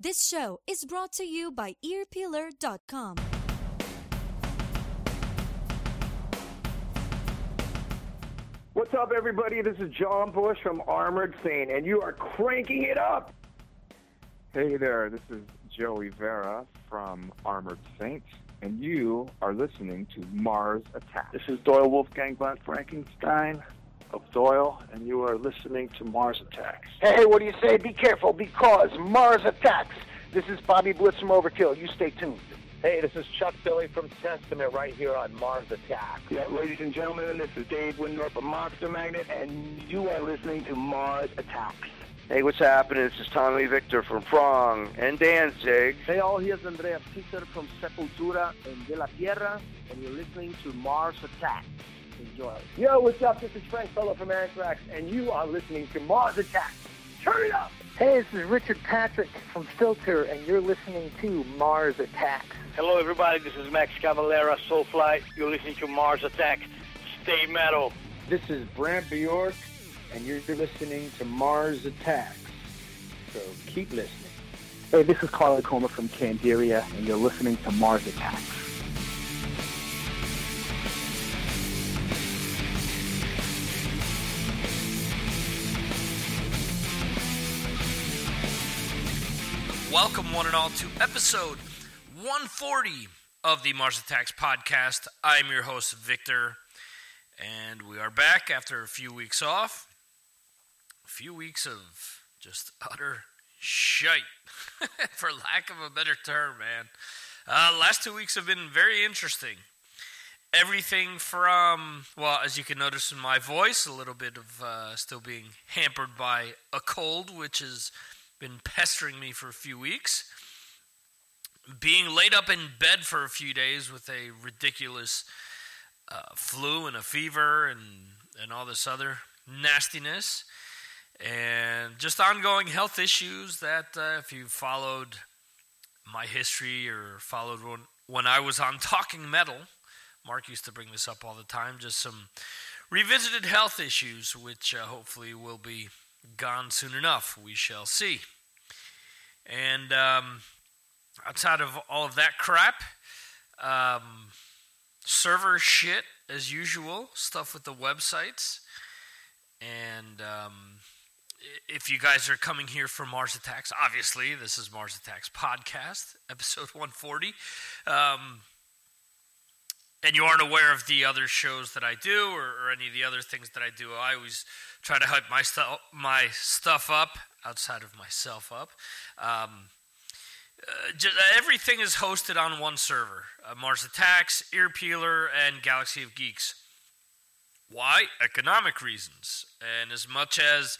This show is brought to you by earpeeler.com. What's up, everybody? This is John Bush from Armored Saint, and you are cranking it up. Hey there, this is Joey Vera from Armored Saint, and you are listening to Mars Attack. This is Doyle Wolfgang von Frankenstein of Doyle, and you are listening to Mars Attacks. Hey, what do you say? Be careful because Mars attacks. This is Bobby Blitz from Overkill. You stay tuned. Hey, this is Chuck Billy from Testament right here on Mars Attack. Yeah, ladies and gentlemen, this is Dave Wyndorf from Monster Magnet, and you are listening to Mars Attacks. Hey, what's happening? This is Tommy Victor from Prong and Danzig. Hey all, here's Andrea Peter from Sepultura and De La Tierra, and you're listening to Mars Attack. Enjoy. Yo, what's up? This is Frank Bello from Anthrax, and you are listening to Mars Attacks. Turn it up! Hey, this is Richard Patrick from Filter, and you're listening to Mars Attacks. Hello, everybody. This is Max Cavalera, Soulfly. You're listening to Mars Attack. Stay metal. This is Brant Bjork, and you're listening to Mars Attacks. So keep listening. Hey, this is Carley Coma from Candiria, and you're listening to Mars Attacks. Welcome, one and all, to episode 140 of the Mars Attacks podcast. I'm your host, Victor, and we are back after a few weeks off. A few weeks of just utter shite, for lack of a better term, man. Uh, last two weeks have been very interesting. Everything from, well, as you can notice in my voice, a little bit of uh, still being hampered by a cold, which has been pestering me for a few weeks. Being laid up in bed for a few days with a ridiculous uh, flu and a fever and, and all this other nastiness, and just ongoing health issues that, uh, if you followed my history or followed when, when I was on Talking Metal, Mark used to bring this up all the time, just some revisited health issues, which uh, hopefully will be gone soon enough. We shall see. And, um, outside of all of that crap, um, server shit as usual, stuff with the websites. And um, if you guys are coming here for Mars Attacks, obviously, this is Mars Attacks Podcast, episode 140. Um, and you aren't aware of the other shows that I do or, or, any of the other things that I do, I always try to hype my, my stuff up outside of myself up. Um, uh, just, everything is hosted on one server uh, Mars Attacks, Ear Peeler, and Galaxy of Geeks. Why? Economic reasons. And as much as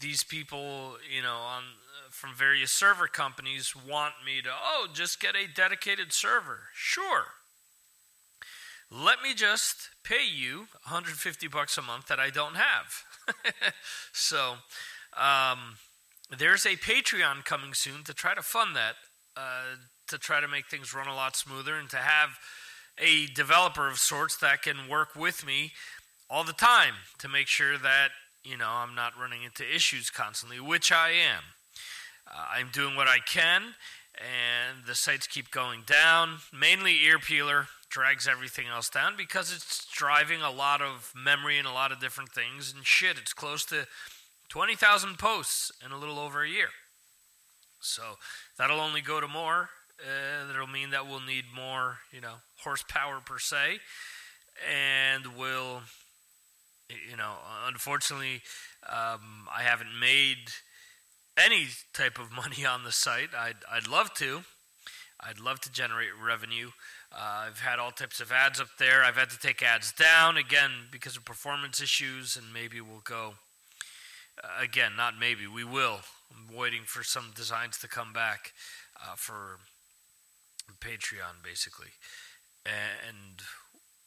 these people, you know, on uh, from various server companies want me to, oh, just get a dedicated server. Sure. Let me just pay you 150 bucks a month that I don't have. so, um, there's a Patreon coming soon to try to fund that, uh, to try to make things run a lot smoother, and to have a developer of sorts that can work with me all the time to make sure that you know I'm not running into issues constantly, which I am. Uh, I'm doing what I can, and the sites keep going down. Mainly Ear Peeler drags everything else down because it's driving a lot of memory and a lot of different things and shit. It's close to 20,000 posts in a little over a year. So that'll only go to more. Uh, that'll mean that we'll need more, you know, horsepower per se, and will, you know, unfortunately, um, I haven't made any type of money on the site. I'd I'd love to. I'd love to generate revenue. Uh, I've had all types of ads up there. I've had to take ads down again because of performance issues, and maybe we'll go uh, again. Not maybe we will. I'm waiting for some designs to come back uh, for Patreon, basically, and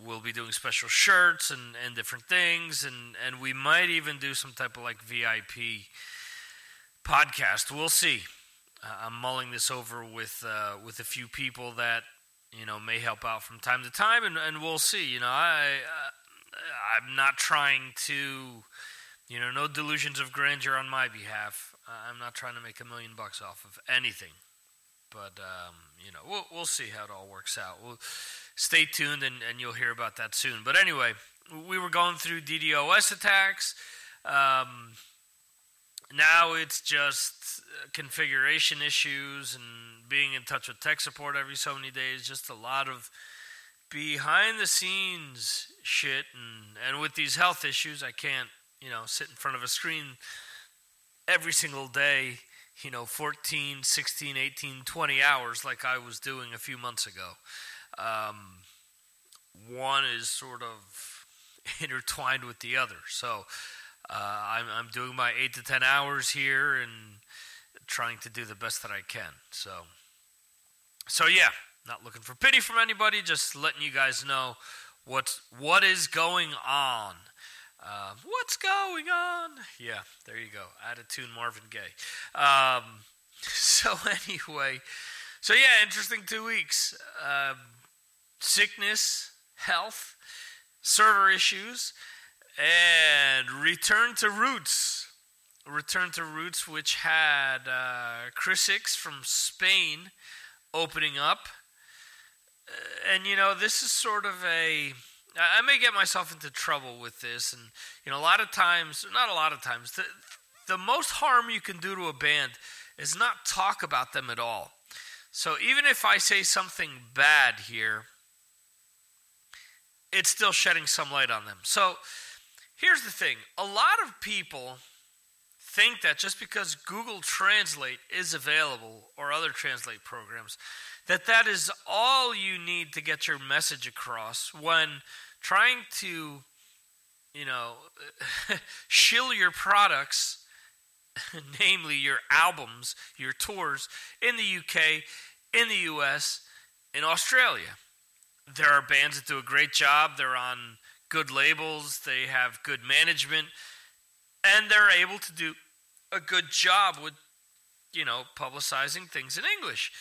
we'll be doing special shirts and, and different things, and and we might even do some type of like VIP podcast. We'll see. Uh, I'm mulling this over with uh, with a few people that you know may help out from time to time, and, and we'll see. You know, I uh, I'm not trying to You know, no delusions of grandeur on my behalf. I'm not trying to make a million bucks off of anything. But, um, you know, we'll, we'll see how it all works out. We'll stay tuned and, and you'll hear about that soon. But anyway, we were going through DDoS attacks. Um, now it's just configuration issues and being in touch with tech support every so many days. Just a lot of behind the scenes shit. And, and with these health issues, I can't, you know, sit in front of a screen every single day, you know, 14, 16, 18, 20 hours like I was doing a few months ago. Um, one is sort of intertwined with the other. So uh, I'm, I'm doing my 8 to 10 hours here and trying to do the best that I can. So, so yeah, not looking for pity from anybody, just letting you guys know what's, what is going on. Uh, what's going on? Yeah, there you go. Attitude Marvin Gaye. Um, so anyway, so yeah, interesting two weeks. Um, sickness, health, server issues, and return to roots. Return to roots, which had uh, Chris Hicks from Spain opening up. Uh, and you know, this is sort of a I may get myself into trouble with this, and you know, a lot of times, not a lot of times, the, the most harm you can do to a band is not talk about them at all. So even if I say something bad here, it's still shedding some light on them. So here's the thing a lot of people think that just because Google Translate is available or other translate programs, that that is all you need to get your message across when trying to, you know, shill your products, namely your albums, your tours, in the UK, in the US, in Australia. There are bands that do a great job. They're on good labels, they have good management, and they're able to do a good job with, you know, publicizing things in English.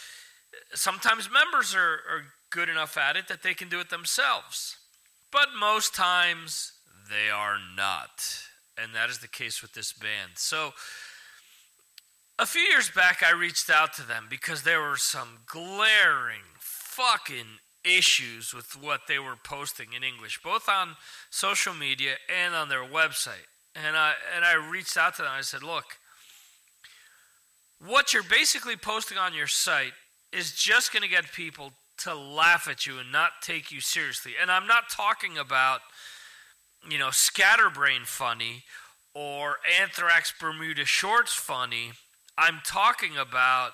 Sometimes members are, are good enough at it that they can do it themselves. But most times they are not. And that is the case with this band. So a few years back, I reached out to them because there were some glaring fucking issues with what they were posting in English, both on social media and on their website. And I and I reached out to them. I said, "Look, what you're basically posting on your site is just going to get people to laugh at you and not take you seriously. And I'm not talking about, you know, scatterbrain funny or Anthrax Bermuda Shorts funny. I'm talking about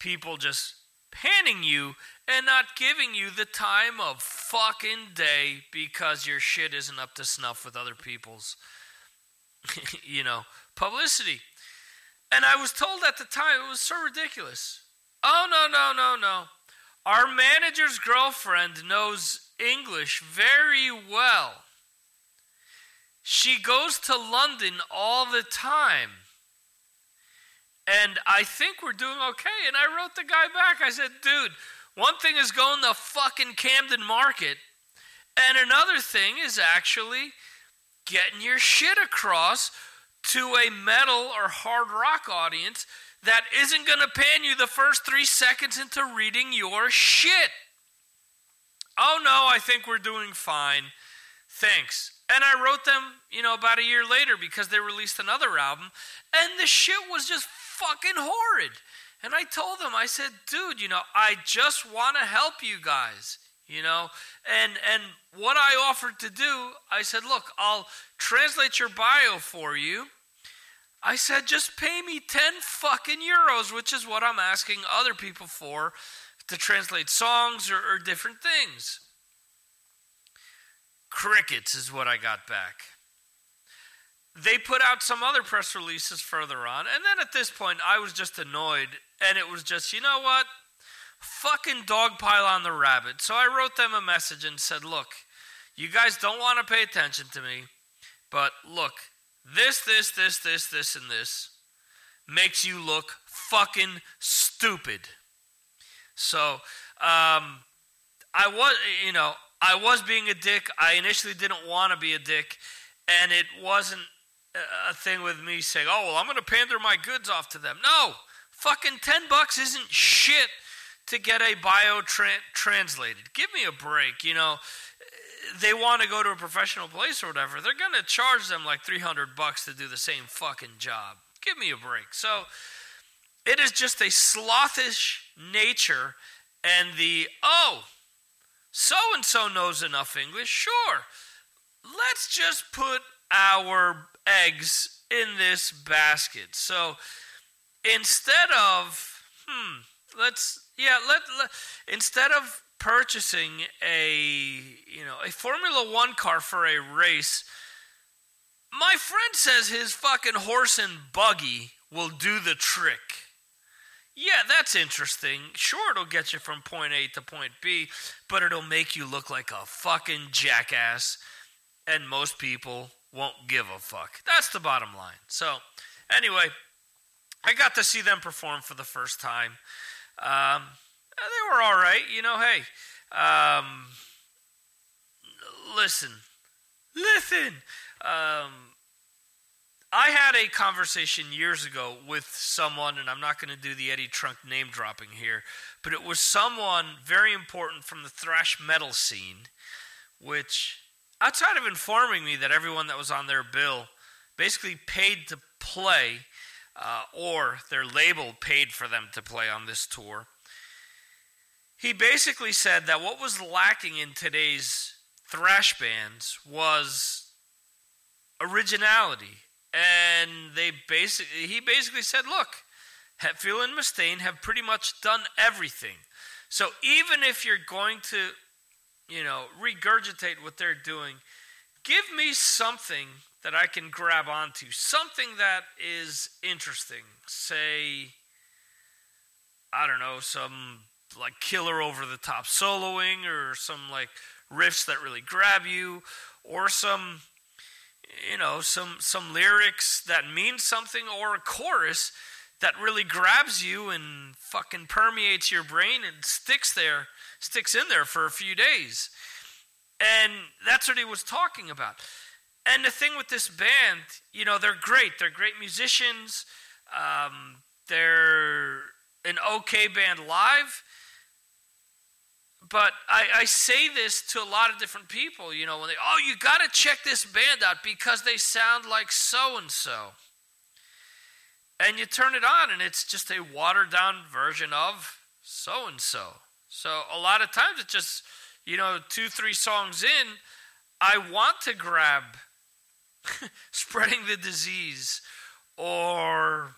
people just panning you and not giving you the time of fucking day because your shit isn't up to snuff with other people's, you know, publicity. And I was told at the time it was so ridiculous. Oh, no, no, no, no. Our manager's girlfriend knows English very well. She goes to London all the time. And I think we're doing okay. And I wrote the guy back. I said, dude, one thing is going to fucking Camden Market, and another thing is actually getting your shit across to a metal or hard rock audience that isn't going to pan you the first three seconds into reading your shit. Oh no, I think we're doing fine. Thanks. And I wrote them, you know, about a year later because they released another album, and the shit was just fucking horrid. And I told them, I said, dude, you know, I just want to help you guys, you know, and and what I offered to do, I said, look, I'll translate your bio for you I said, just pay me 10 fucking euros, which is what I'm asking other people for to translate songs or, or different things. Crickets is what I got back. They put out some other press releases further on, and then at this point, I was just annoyed, and it was just, you know what? Fucking dogpile on the rabbit. So I wrote them a message and said, look, you guys don't want to pay attention to me, but look, this, this, this, this, this, and this makes you look fucking stupid. So, um, I was, you know, I was being a dick. I initially didn't want to be a dick, and it wasn't a thing with me saying, "Oh, well, I'm going to pander my goods off to them." No, fucking ten bucks isn't shit to get a bio tra- translated. Give me a break, you know. They want to go to a professional place or whatever. They're going to charge them like 300 bucks to do the same fucking job. Give me a break. So it is just a slothish nature and the oh, so and so knows enough English. Sure. Let's just put our eggs in this basket. So instead of hmm, let's yeah, let, let instead of purchasing a you know a Formula One car for a race, my friend says his fucking horse and buggy will do the trick. Yeah, that's interesting. Sure, it'll get you from point A to point B, but it'll make you look like a fucking jackass, and most people won't give a fuck. That's the bottom line. So, anyway, I got to see them perform for the first time. Um, they were all right, you know. Hey, um, listen, listen. Um, I had a conversation years ago with someone, and I'm not going to do the Eddie Trunk name dropping here, but it was someone very important from the thrash metal scene, which, outside of informing me that everyone that was on their bill basically paid to play, uh, or their label paid for them to play on this tour, he basically said that what was lacking in today's thrash bands was originality and they basically he basically said, "Look, Hetfield and Mustaine have pretty much done everything. So even if you're going to, you know, regurgitate what they're doing, give me something that I can grab onto, something that is interesting. Say, I don't know, some like killer over the top soloing or some like riffs that really grab you or some you know some some lyrics that mean something or a chorus that really grabs you and fucking permeates your brain and sticks there sticks in there for a few days. And that's what he was talking about. And the thing with this band you know they're great. They're great musicians. Um, they're an okay band live. But I, I, say this to a lot of different people, you know, when they, oh, you got to check this band out because they sound like so and so. And you turn it on, and it's just a watered down version of so and so. So a lot of times it's just, you know, two, three songs in, I want to grab spreading the disease or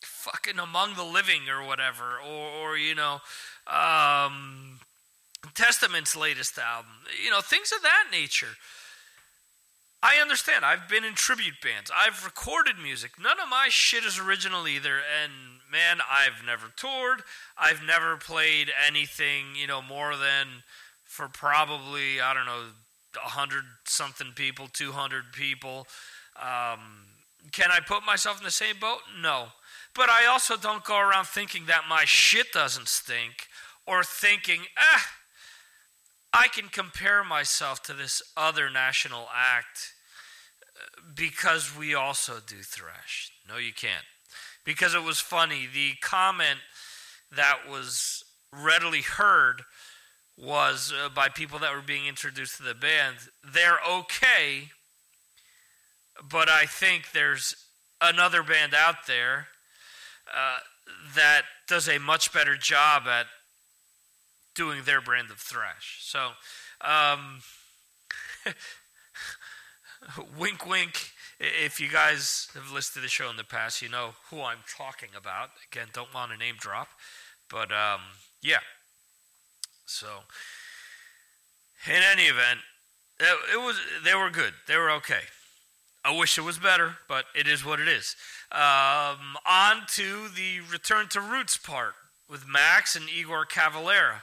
fucking among the living or whatever, or, or you know, um, Testament's latest album, you know, things of that nature. I understand. I've been in tribute bands. I've recorded music. None of my shit is original either. And man, I've never toured. I've never played anything, you know, more than for probably, I don't know, 100 something people, 200 people. Um, can I put myself in the same boat? No. But I also don't go around thinking that my shit doesn't stink or thinking, ah, I can compare myself to this other national act uh, because we also do thrash. No, you can't. Because it was funny. The comment that was readily heard was uh, by people that were being introduced to the band. They're okay, but I think there's another band out there uh, that does a much better job at doing their brand of thrash. So, um, wink, wink. If you guys have listened to the show in the past, you know who I'm talking about. Again, don't want to name drop, but um, yeah. So, in any event, it, it was they were good. They were okay. I wish it was better, but it is what it is. Um, on to the return to roots part with Max and Igor Cavalera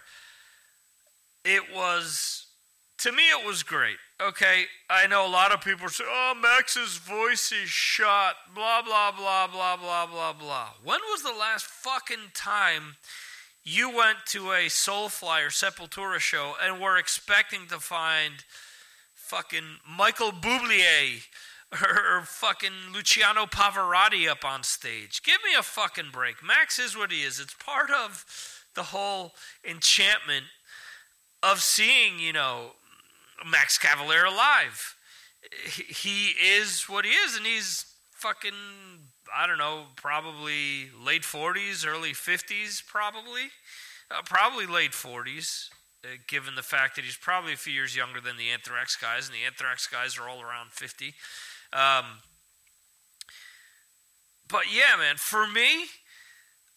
it was to me it was great. Okay, I know a lot of people say, "Oh, Max's voice is shot." Blah blah blah blah blah blah blah. When was the last fucking time you went to a Soulfly or Sepultura show and were expecting to find fucking Michael Bublé or fucking Luciano Pavarotti up on stage. Give me a fucking break. Max is what he is. It's part of the whole enchantment of seeing, you know, Max Cavalera alive. He is what he is, and he's fucking, I don't know, probably late 40s, early 50s, probably. Uh, probably late 40s, uh, given the fact that he's probably a few years younger than the Anthrax guys, and the Anthrax guys are all around 50. Um, but yeah, man, for me,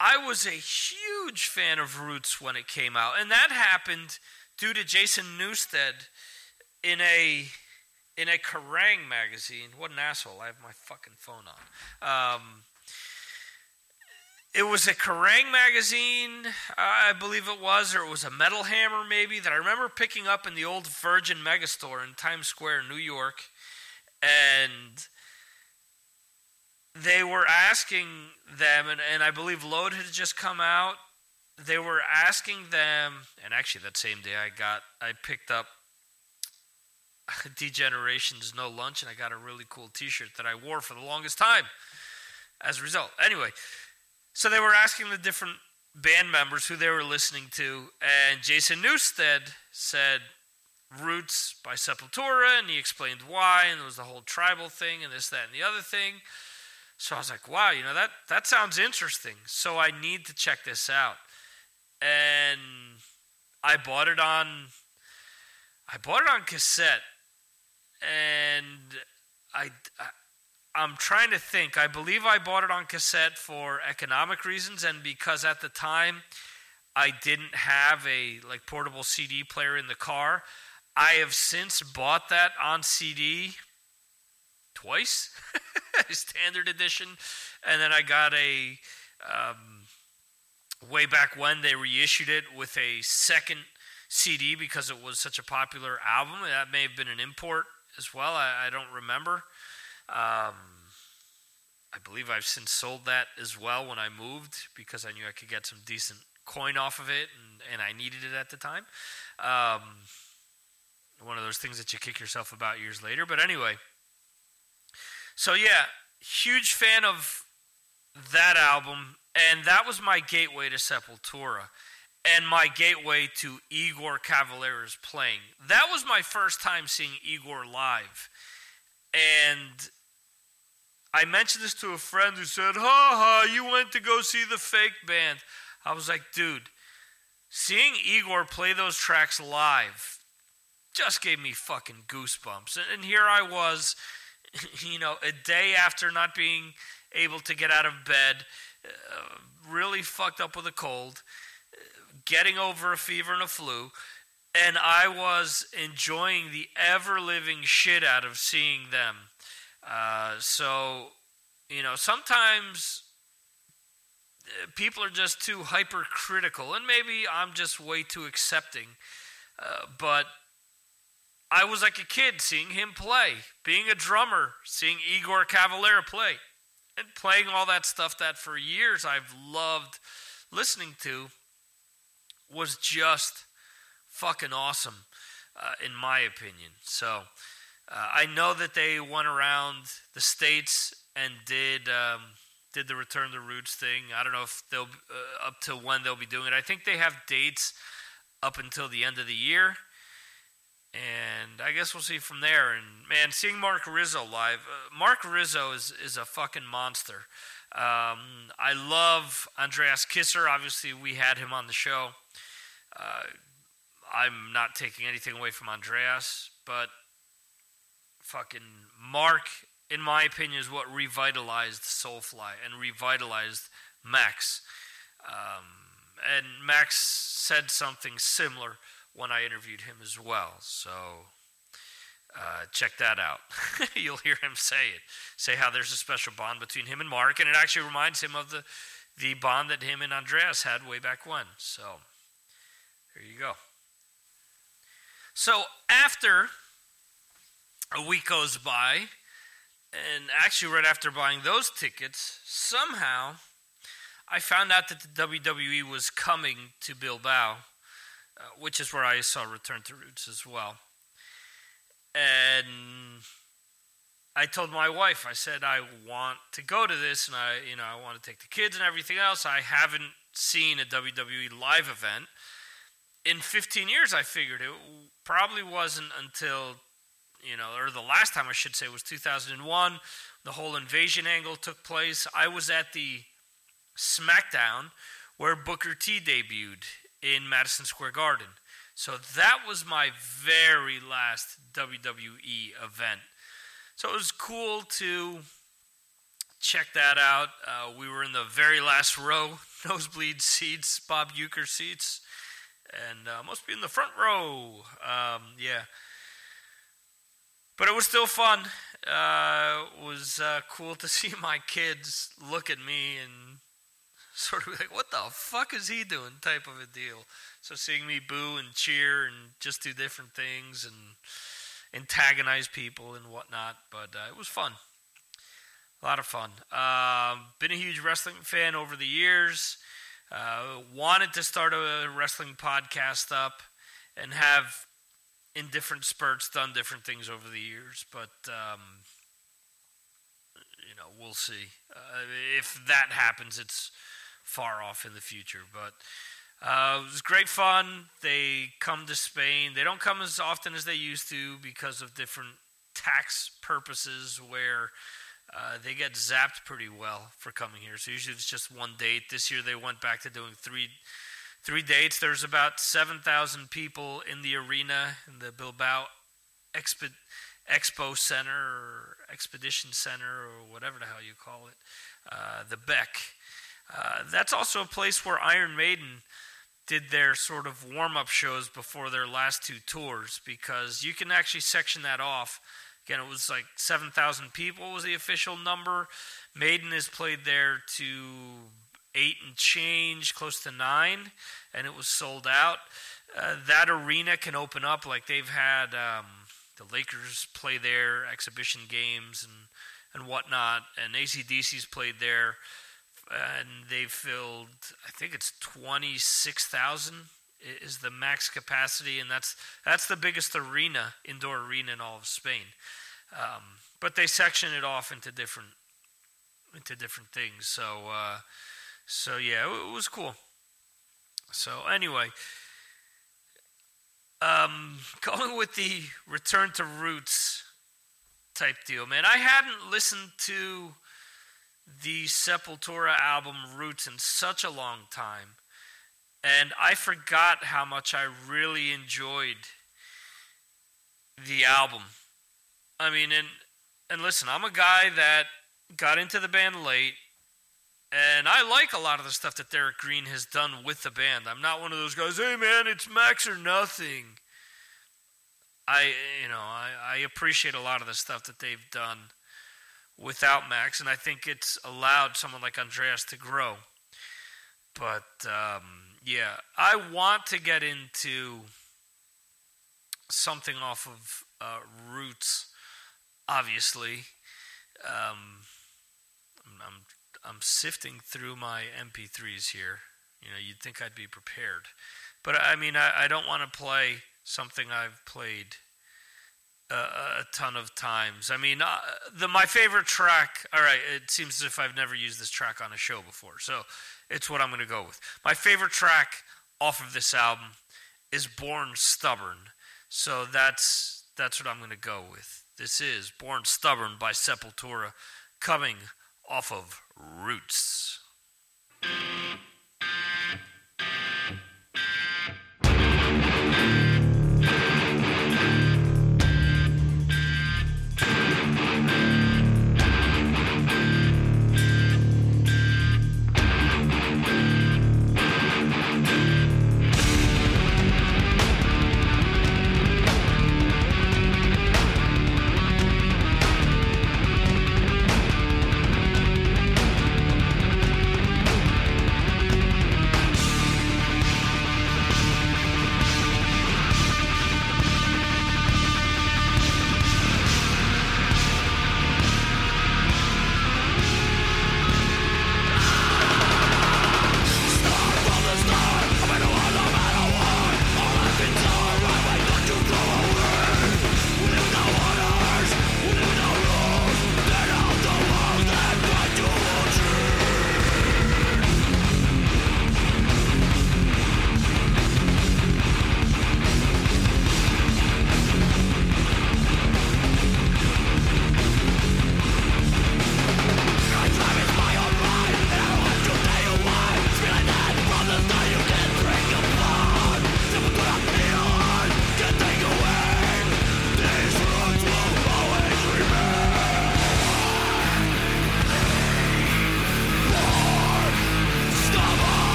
I was a huge fan of Roots when it came out, and that happened due to Jason Newsted in a in a Kerrang magazine. What an asshole! I have my fucking phone on. Um, it was a Kerrang magazine, I believe it was, or it was a Metal Hammer maybe that I remember picking up in the old Virgin Megastore in Times Square, New York, and they were asking them, and, and I believe Load had just come out. They were asking them, and actually that same day I got, I picked up D Generation's No Lunch, and I got a really cool T-shirt that I wore for the longest time. As a result, anyway, so they were asking the different band members who they were listening to, and Jason Newsted said Roots by Sepultura, and he explained why, and it was the whole tribal thing, and this, that, and the other thing. So I was like, wow, you know, that, that sounds interesting. So I need to check this out. And I bought it on I bought it on cassette and I, I am trying to think. I believe I bought it on cassette for economic reasons and because at the time I didn't have a like portable CD player in the car. I have since bought that on CD twice, standard edition, and then I got a um, way back when they reissued it with a second CD because it was such a popular album. That may have been an import as well. I, I don't remember. Um, I believe I've since sold that as well when I moved because I knew I could get some decent coin off of it and, and I needed it at the time. Um, one of those things that you kick yourself about years later. But anyway, so yeah, huge fan of that album, and that was my gateway to Sepultura and my gateway to Igor Cavalera's playing. That was my first time seeing Igor live. And I mentioned this to a friend who said, Ha ha, you went to go see the fake band. I was like, dude, seeing Igor play those tracks live just gave me fucking goosebumps. And here I was you know, a day after not being able to get out of bed, uh, really fucked up with a cold, getting over a fever and a flu, and I was enjoying the ever living shit out of seeing them. Uh, so, you know, sometimes uh, people are just too hypercritical, and maybe I'm just way too accepting. Uh, but I was like a kid seeing him play, being a drummer, seeing Igor Cavalera play, and playing all that stuff that for years I've loved listening to was just fucking awesome, uh, in my opinion. So uh, I know that they went around the states and did um, did the Return to Roots thing. I don't know if they'll uh, up to when they'll be doing it. I think they have dates up until the end of the year and I guess we'll see from there. And man, seeing Mark Rizzo live, uh, Mark Rizzo is is a fucking monster. Um, I love Andreas Kisser. Obviously, we had him on the show. Uh, I'm not taking anything away from Andreas, but fucking Mark, in my opinion, is what revitalized Soulfly and revitalized Max. Um, and Max said something similar when I interviewed him as well. So uh, check that out. You'll hear him say it. Say how there's a special bond between him and Mark, and it actually reminds him of the, the bond that him and Andreas had way back when. So there you go. So after a week goes by, and actually right after buying those tickets, somehow I found out that the WWE was coming to Bilbao uh, which is where I saw Return to Roots as well. And I told my wife, I said I want to go to this, and I, you know, I want to take the kids and everything else. I haven't seen a WWE live event in 15 years. I figured it probably wasn't until, you know, or the last time I should say was 2001. The whole invasion angle took place. I was at the SmackDown where Booker T debuted in Madison Square Garden. So that was my very last WWE event. So it was cool to check that out. Uh, we were in the very last row, nosebleed seats, Bob Uecker seats, and uh, must be in the front row. Um, yeah. But it was still fun. Uh, it was uh, cool to see my kids look at me and sort of like, what the fuck is he doing type of a deal. So seeing me boo and cheer and just do different things and antagonize people and whatnot. But uh, it was fun. A lot of fun. Uh, been a huge wrestling fan over the years. Uh, wanted to start a wrestling podcast up and have, in different spurts, done different things over the years. But, um, you know, we'll see. Uh, if that happens, it's far off in the future. But uh, it was great fun. They come to Spain. They don't come as often as they used to because of different tax purposes where uh, they get zapped pretty well for coming here. So usually it's just one date. This year they went back to doing three three dates. There's about 7,000 people in the arena in the Bilbao Expo, Expo Center or Expedition Center or whatever the hell you call it, uh, the BEC. Uh, that's also a place where Iron Maiden did their sort of warm up shows before their last two tours because you can actually section that off. Again, it was like 7,000 people was the official number. Maiden has played there to eight and change, close to nine, and it was sold out. Uh, that arena can open up like they've had um, the Lakers play there, exhibition games and, and whatnot, and AC/DC's played there and they filled I think it's 26,000 is the max capacity and that's that's the biggest arena indoor arena in all of Spain. Um, but they section it off into different into different things. So uh, so yeah it, it, was cool. So anyway um, going with the return to roots type deal man. I hadn't listened to the Sepultura album Roots in such a long time. And I forgot how much I really enjoyed the album. I mean, and and listen, I'm a guy that got into the band late, and I like a lot of the stuff that Derrick Green has done with the band. I'm not one of those guys, hey man, it's Max or nothing. I, you know, I, I appreciate a lot of the stuff that they've done without Max, and I think it's allowed someone like Andreas to grow. But um, yeah, I want to get into something off of uh, Roots. Obviously, um, I'm I'm sifting through my MP3s here. You know, you'd think I'd be prepared, but I mean, I, I don't want to play something I've played a ton of times. I mean, uh, the my favorite track. All right, it seems as if I've never used this track on a show before, so it's what I'm going to go with. My favorite track off of this album is "Born Stubborn," so that's that's what I'm going to go with. This is "Born Stubborn" by Sepultura, coming off of Roots.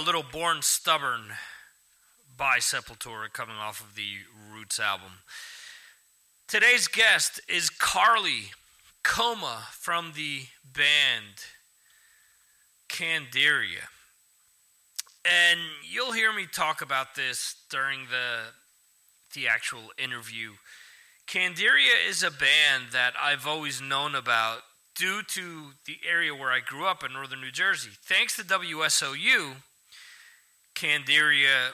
A little Born Stubborn by Sepultura coming off of the Roots album. Today's guest is Carley Coma from the band Candiria. And you'll hear me talk about this during the the actual interview. Candiria is a band that I've always known about due to the area where I grew up in northern New Jersey. Thanks to WSOU, Candiria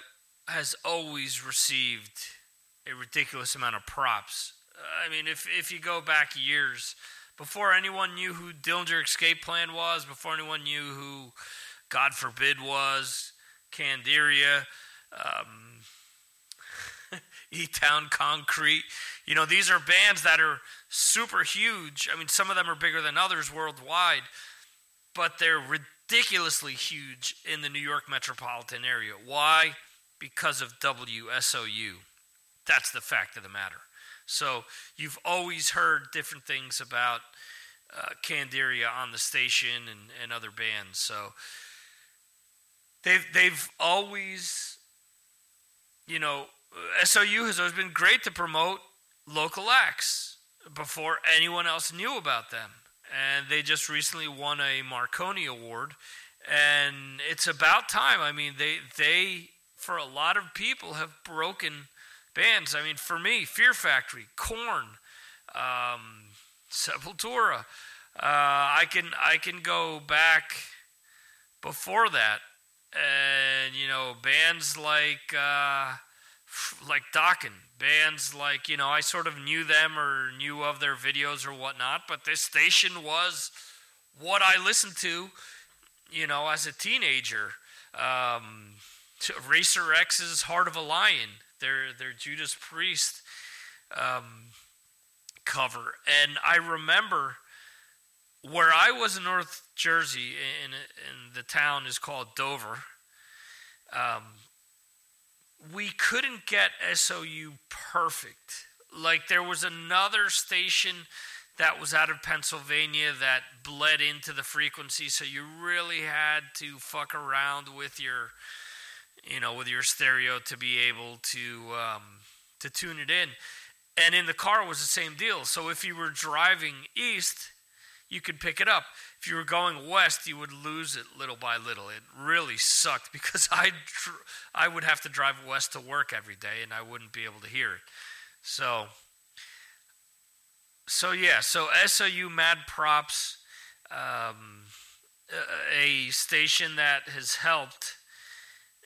has always received a ridiculous amount of props. I mean, if, if you go back years, before anyone knew who Dillinger Escape Plan was, before anyone knew who God Forbid was, Candiria, um, E Town Concrete, you know, these are bands that are super huge. I mean, some of them are bigger than others worldwide, but they're ridiculously huge in the New York metropolitan area. Why? Because of WSOU. That's the fact of the matter. So you've always heard different things about uh, Candiria on the station and, and other bands. So they've they've always, you know, SOU has always been great to promote local acts before anyone else knew about them. And they just recently won a Marconi Award. And it's about time. I mean, they, they for a lot of people, have broken bands. I mean, for me, Fear Factory, Korn, um, Sepultura. Uh, I can I can go back before that, and you know, bands like uh, like Dokken, bands like you know I sort of knew them or knew of their videos or whatnot, but this station was what I listened to, you know, as a teenager. Um, Racer X's Heart of a Lion, their their Judas Priest um, cover, and I remember where I was in North Jersey, in, in the town is called Dover. Um, we couldn't get SOU perfect. Like there was another station that was out of Pennsylvania that bled into the frequency, so you really had to fuck around with your, you know, with your stereo to be able to um, to tune it in. And in the car was the same deal. So if you were driving east, you could pick it up. If you were going west, you would lose it little by little. It really sucked because I I would have to drive west to work every day and I wouldn't be able to hear it. So so yeah, so SOU Mad Props, um, a station that has helped,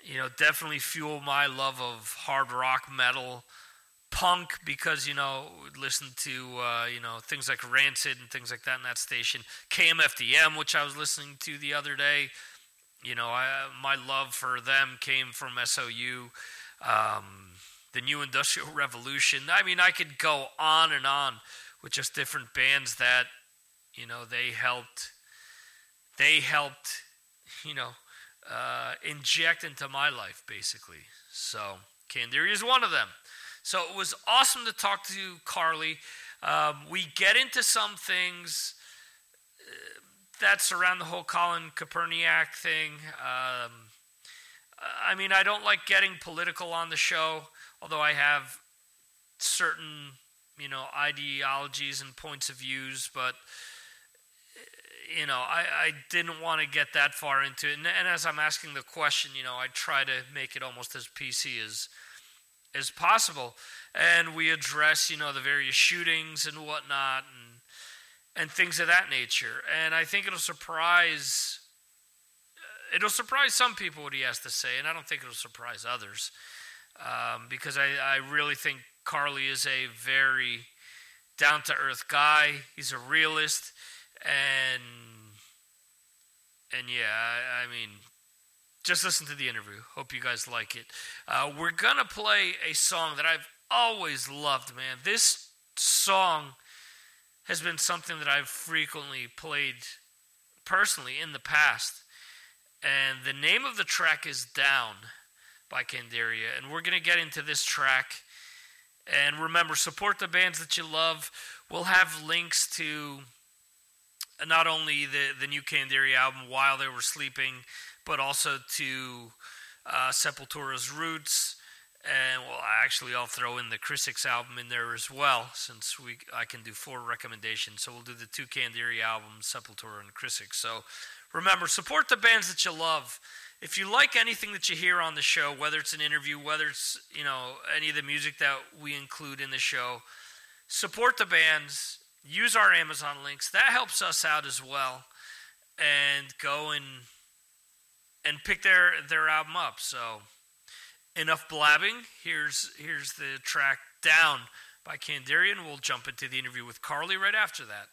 you know, definitely fuel my love of hard rock metal punk because you know listen to uh, you know things like Rancid and things like that in that station. KMFDM, which I was listening to the other day. You know, I, my love for them came from SOU. Um, the New Industrial Revolution. I mean, I could go on and on with just different bands that you know they helped. They helped, you know, uh, inject into my life basically. So Candiria is one of them. So it was awesome to talk to Carley. Um, we get into some things uh, that surround the whole Colin Kaepernick thing. Um, I mean, I don't like getting political on the show, although I have certain, you know, ideologies and points of views, but you know, I, I didn't want to get that far into it. And, and, as I'm asking the question, you know, I try to make it almost as PC as as possible. And we address, you know, the various shootings and whatnot and and things of that nature. And I think it'll surprise uh, it'll surprise some people what he has to say, and I don't think it'll surprise others. Um, because I, I really think Carley is a very down to earth guy. He's a realist, and and yeah, I, I mean, just listen to the interview. Hope you guys like it. Uh, we're going to play a song that I've always loved, man. This song has been something that I've frequently played personally in the past. And the name of the track is Down by Candiria. And we're going to get into this track. And remember, support the bands that you love. We'll have links to not only the the new Candiria album while they were sleeping, but also to uh, Sepultura's Roots. And well, actually, I'll throw in the Chrisix album in there as well, since we I can do four recommendations. So we'll do the two Candiria albums, Sepultura and Chrisix. So remember, support the bands that you love. If you like anything that you hear on the show, whether it's an interview, whether it's you know any of the music that we include in the show, support the bands. Use our Amazon links. That helps us out as well. And go and and pick their their album up. So enough blabbing. Here's here's the track down by Candiria, and we'll jump into the interview with Carley right after that.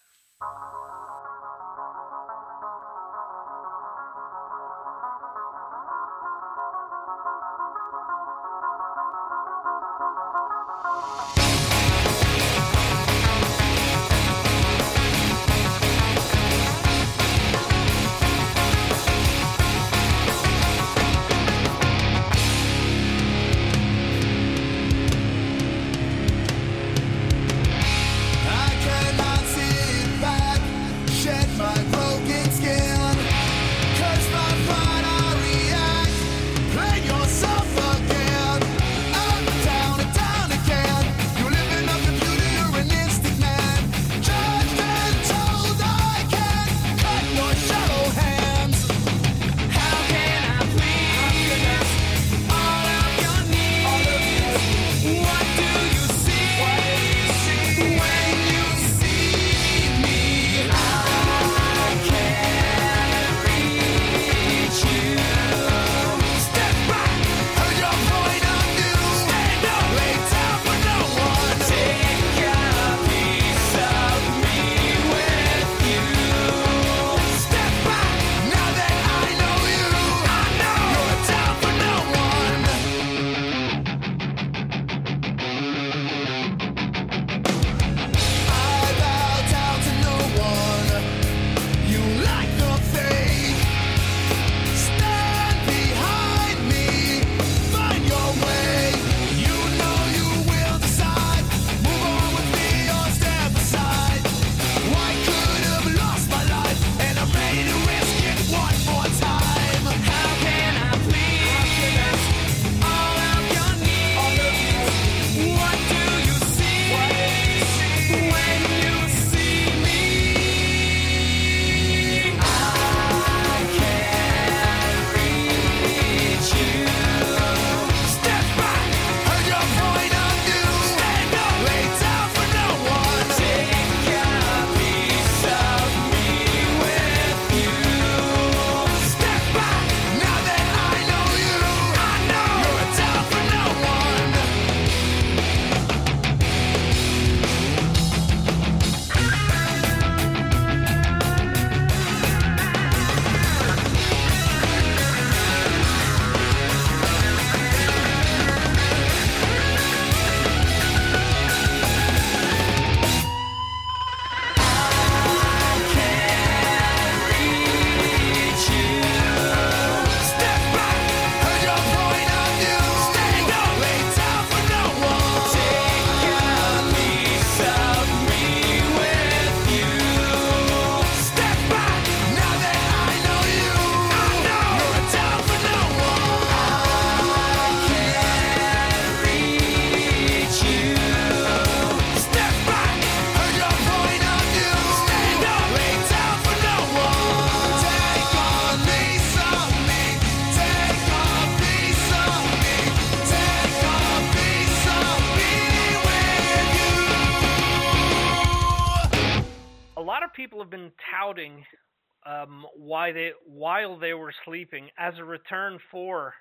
They while they were sleeping as a return for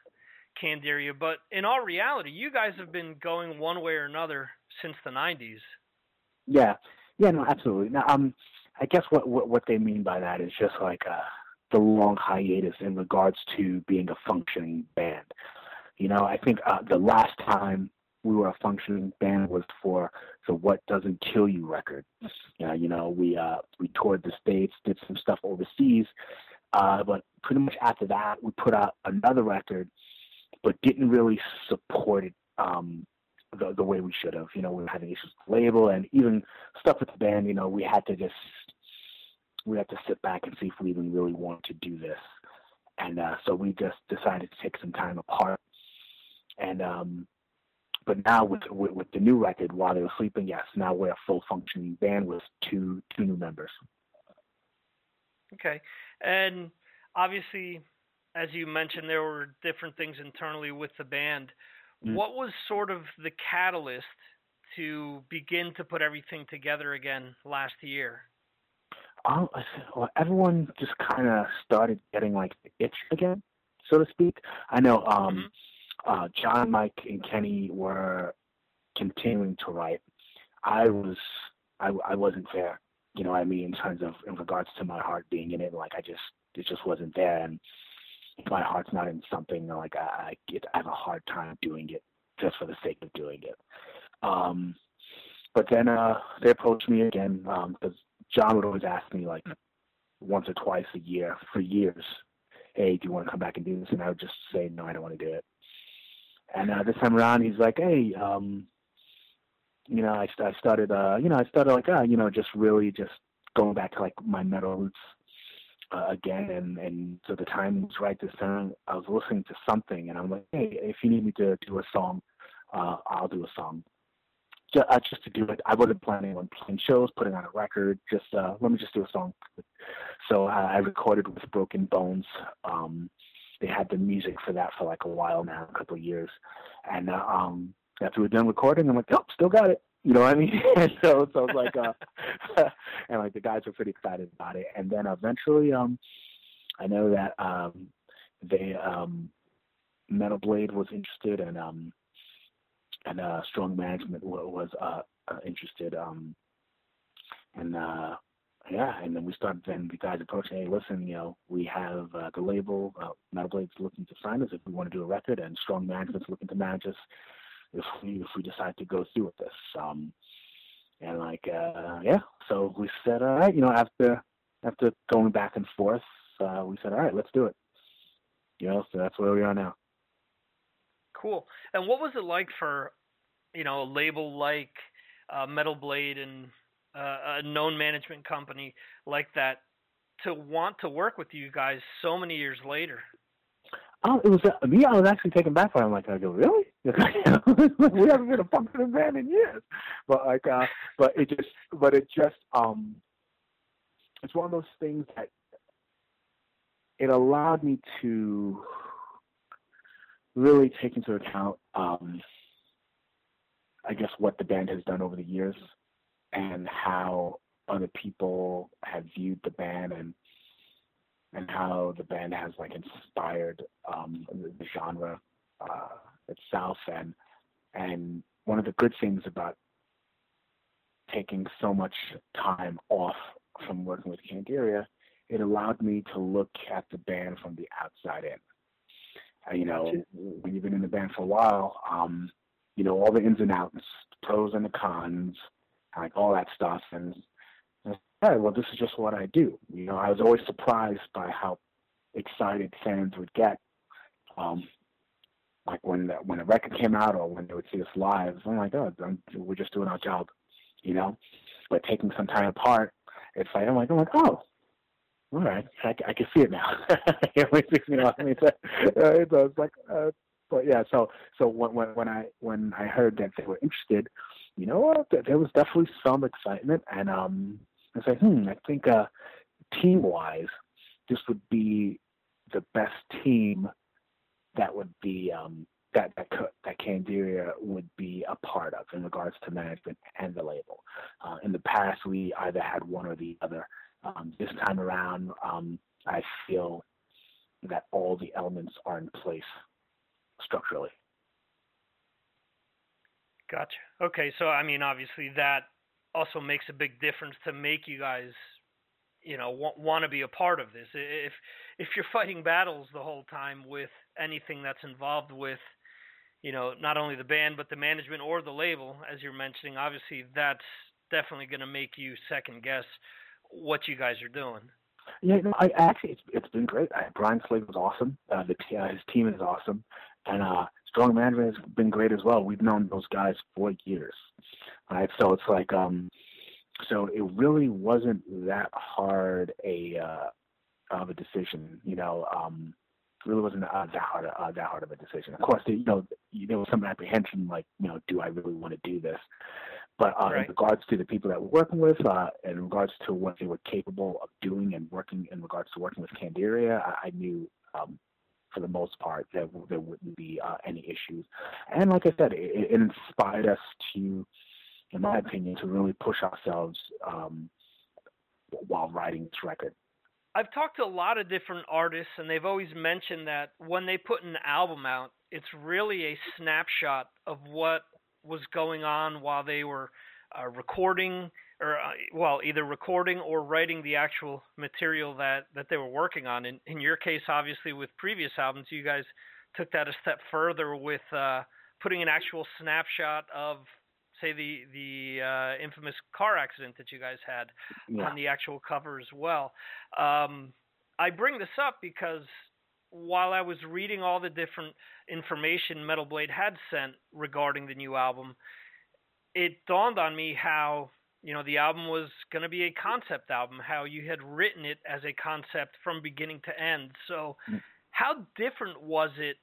Candiria, but in all reality, you guys have been going one way or another since the '90s. Yeah, yeah, no, absolutely. Now, um, I guess what what, what they mean by that is just like uh, the long hiatus in regards to being a functioning band. You know, I think uh, the last time we were a functioning band was for the "What Doesn't Kill You" record. Uh, you know, we uh, we toured the states, did some stuff overseas, uh, but pretty much after that, we put out another record, but didn't really support it um, the the way we should have. You know, we were having issues with the label and even stuff with the band. You know, we had to just we had to sit back and see if we even really wanted to do this. And uh, so we just decided to take some time apart. And um, but now with, with with the new record, while they were sleeping, yes, now we're a full functioning band with two two new members. Okay, and obviously, as you mentioned, there were different things internally with the band. Mm. What was sort of the catalyst to begin to put everything together again last year? Um, well, everyone just kind of started getting like the itch again, so to speak. I know um, uh, John, Mike, and Kenny were continuing to write. I was, I, I wasn't there. You know what I mean in terms of in regards to my heart being in it. Like I just, it just wasn't there, and my heart's not in something, like I, I get, I have a hard time doing it just for the sake of doing it. Um, but then uh, they approached me again because John would always ask me like once or twice a year for years, "Hey, do you want to come back and do this?" And I would just say, "No, I don't want to do it." And uh, this time around, he's like, "Hey, um, you know, I, I started, uh, you know, I started like, uh, you know, just really just going back to like my metal roots uh, again, and and so the time was right this time. I was listening to something, and I'm like, hey, if you need me to do a song, uh, I'll do a song. Just, uh, just to do it. I wasn't planning on playing shows, putting on a record. Just uh, let me just do a song. So uh, I recorded with Broken Bones. Um, they had the music for that for like a while now, a couple of years, and uh, um, after we were done recording, I'm like, oh, still got it. You know what I mean? and so, so it's like, uh, and like the guys were pretty excited about it. And then eventually, um, I know that um, they um, Metal Blade was interested, and um, and uh, Strong Management was, was uh, uh, interested. Um, and uh, yeah, and then we started. Then the guys approached, hey, listen, you know, we have uh, the label uh, Metal Blade's looking to sign us if we want to do a record, and Strong Management's looking to manage us if we if we decide to go through with this. Um, and like uh, yeah, so we said all right, you know, after after going back and forth, uh, we said all right, let's do it. You know, so that's where we are now. Cool. And what was it like for, you know, a label like uh, Metal Blade and uh, a known management company like that to want to work with you guys so many years later? Oh, it was uh, me. I was actually taken back by. it. I'm like, I go, really? we haven't been a functioning band in years. But like, uh, but it just, but it just, um, it's one of those things that it allowed me to really take into account, um, I guess, what the band has done over the years and how other people have viewed the band and and how the band has like inspired um, the, genre uh, itself. And and one of the good things about taking so much time off from working with Candiria, it allowed me to look at the band from the outside in. Uh, you know, when you've been in the band for a while, um, you know all the ins and outs, the pros and the cons, like all that stuff, and hey, well, this is just what I do. You know, I was always surprised by how excited fans would get, um, like when the, when a record came out or when they would see us live. I'm like, oh, I'm, we're just doing our job, you know. But taking some time apart, it's like I'm like, I'm like, oh, all right, I, I can see it now. you know, I mean, it's, it's like, uh, but yeah. So so when when when I when I heard that they were interested, you know there was definitely some excitement, and um, I said, hmm, I think uh, team wise, this would be the best team that would be um, that that that Candiria would be a part of in regards to management and the label. Uh, in the past, we either had one or the other. Um, this time around, um, I feel that all the elements are in place structurally. Gotcha. Okay, so I mean, obviously that also makes a big difference to make you guys, you know, want, want to be a part of this. If if you're fighting battles the whole time with anything that's involved with, you know, not only the band but the management or the label, as you're mentioning, obviously that's definitely going to make you second guess what you guys are doing. Yeah, no, I actually it's it's been great. Brian Slagel was awesome. Uh, the uh, his team is awesome, and uh, Strong Management has been great as well. We've known those guys for years, right? So it's like um, so it really wasn't that hard a uh, of a decision. You know, um, it really wasn't uh, that hard uh, that hard of a decision. Of course, you know, there was some apprehension, like you know, do I really want to do this? But uh, Right. in regards to the people that we're working with, uh, in regards to what they were capable of doing and working in regards to working with Candiria, I, I knew um, for the most part that there wouldn't be uh, any issues. And like I said, it, it inspired us to, in my opinion, to really push ourselves um, while writing this record. I've talked to a lot of different artists, and they've always mentioned that when they put an album out, it's really a snapshot of what was going on while they were uh, recording, or uh, well, either recording or writing the actual material that that they were working on. In in your case, obviously, with previous albums, you guys took that a step further with uh, putting an actual snapshot of, say, the the uh, infamous car accident that you guys had Yeah. on the actual cover as well. Um, I bring this up because while I was reading all the different information Metal Blade had sent regarding the new album, it dawned on me how you know the album was going to be a concept album, how you had written it as a concept from beginning to end. So, how different was it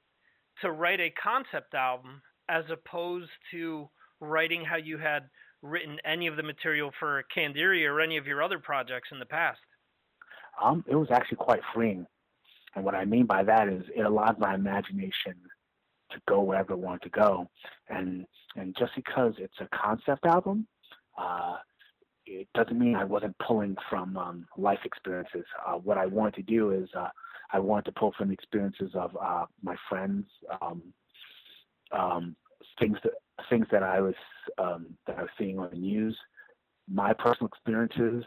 to write a concept album as opposed to writing how you had written any of the material for Candiria or any of your other projects in the past? Um, it was actually quite freeing. And what I mean by that is it allowed my imagination to go wherever it wanted to go. And and just because it's a concept album, uh, it doesn't mean I wasn't pulling from um, life experiences. Uh, what I wanted to do is uh, I wanted to pull from the experiences of uh, my friends, um, um, things that things that I was um, that I was seeing on the news, my personal experiences,